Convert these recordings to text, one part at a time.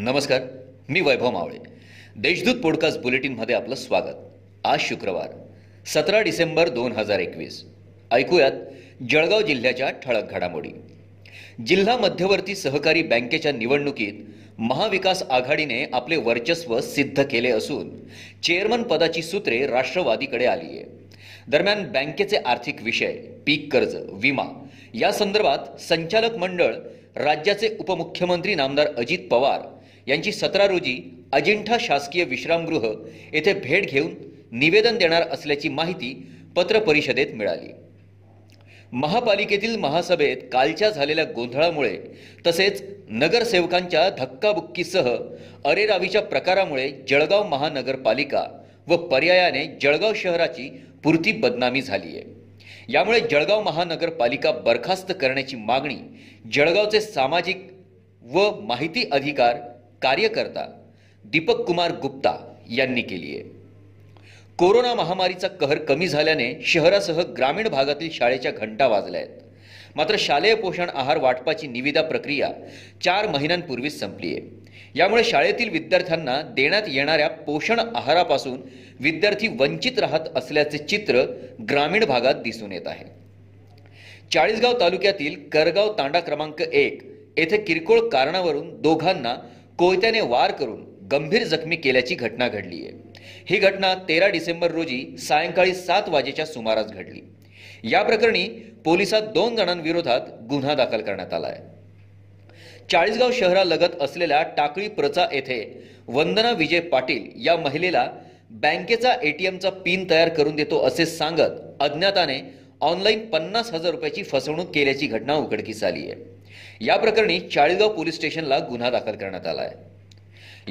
नमस्कार मी वैभव मावळे. देशदूत पॉडकास्ट बुलेटिनमध्ये आपलं स्वागत. आज शुक्रवार सतरा डिसेंबर दोन हजार एकवीस. ऐकूयात जळगाव जिल्ह्याच्या ठळक घडामोडी. जिल्हा मध्यवर्ती सहकारी बँकेच्या निवडणुकीत महाविकास आघाडीने आपले वर्चस्व सिद्ध केले असून चेअरमन पदाची सूत्रे राष्ट्रवादीकडे आली आहे दरम्यान बँकेचे आर्थिक विषय पीक कर्ज विमा या संदर्भात संचालक मंडळ राज्याचे उपमुख्यमंत्री नामदार अजित पवार यांची सतरा रोजी अजिंठा शासकीय विश्रामगृह येथे भेट घेऊन निवेदन देणार असल्याची माहिती पत्रपरिषदेत मिळाली. महापालिकेतील महासभेत कालच्या झालेल्या गोंधळामुळे तसेच नगरसेवकांच्या धक्काबुक्कीसह अरेरावीच्या प्रकारामुळे जळगाव महानगरपालिका व पर्यायाने जळगाव शहराची पुरती बदनामी झाली आहे. यामुळे जळगाव महानगरपालिका बरखास्त करण्याची मागणी जळगावचे सामाजिक व माहिती अधिकार कार्यकर्ता दीपक कुमार गुप्ता यांनी केली आहे. कोरोना महामारीचा कहर कमी झाल्याने शहरासह ग्रामीण भागातील शाळेच्या घंटा वाजल्या आहेत. मात्र शालेय पोषण आहार वाटपाची निविदा प्रक्रिया चार महिन्यांपूर्वीच संपली आहे. यामुळे शाळेतील विद्यार्थ्यांना देण्यात येणाऱ्या पोषण आहारापासून विद्यार्थी वंचित राहत असल्याचे चित्र ग्रामीण भागात दिसून येत आहे. चाळीसगाव तालुक्यातील करगाव तांडा क्रमांक एक येथे किरकोळ कारणावरून दोघांना कोयत्याने वार करून गंभीर जखमी केल्याची घटना घडली आहे. ही घटना तेरा डिसेंबर रोजी सायंकाळी सात वाजेच्या सुमारास घडली. या प्रकरणी पोलिसात दोन जणांविरोधात गुन्हा दाखल करण्यात आला आहे. चाळीसगाव शहरालगत असलेल्या टाकळी प्रचा येथे वंदना विजय पाटील या महिलेला बँकेचा एटीएमचा पिन तयार करून देतो असे सांगत अज्ञाताने ऑनलाईन पन्नास हजार रुपयाची फसवणूक केल्याची घटना उघडकीस आली आहे. या प्रकरणी चाळीसगाव पोलीस स्टेशनला गुन्हा दाखल करण्यात आला आहे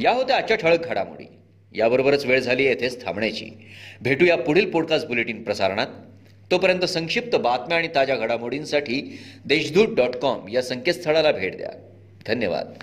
या होत्या आजच्या ठळक घडामोडी. याबरोबरच वेळ झाली येथेच थांबण्याची. भेटूया पुढील पॉडकास्ट बुलेटिन प्रसारणात. तोपर्यंत संक्षिप्त बातम्या आणि ताज्या घडामोडींसाठी देशदूत डॉट कॉम या संकेतस्थळाला भेट द्या. धन्यवाद.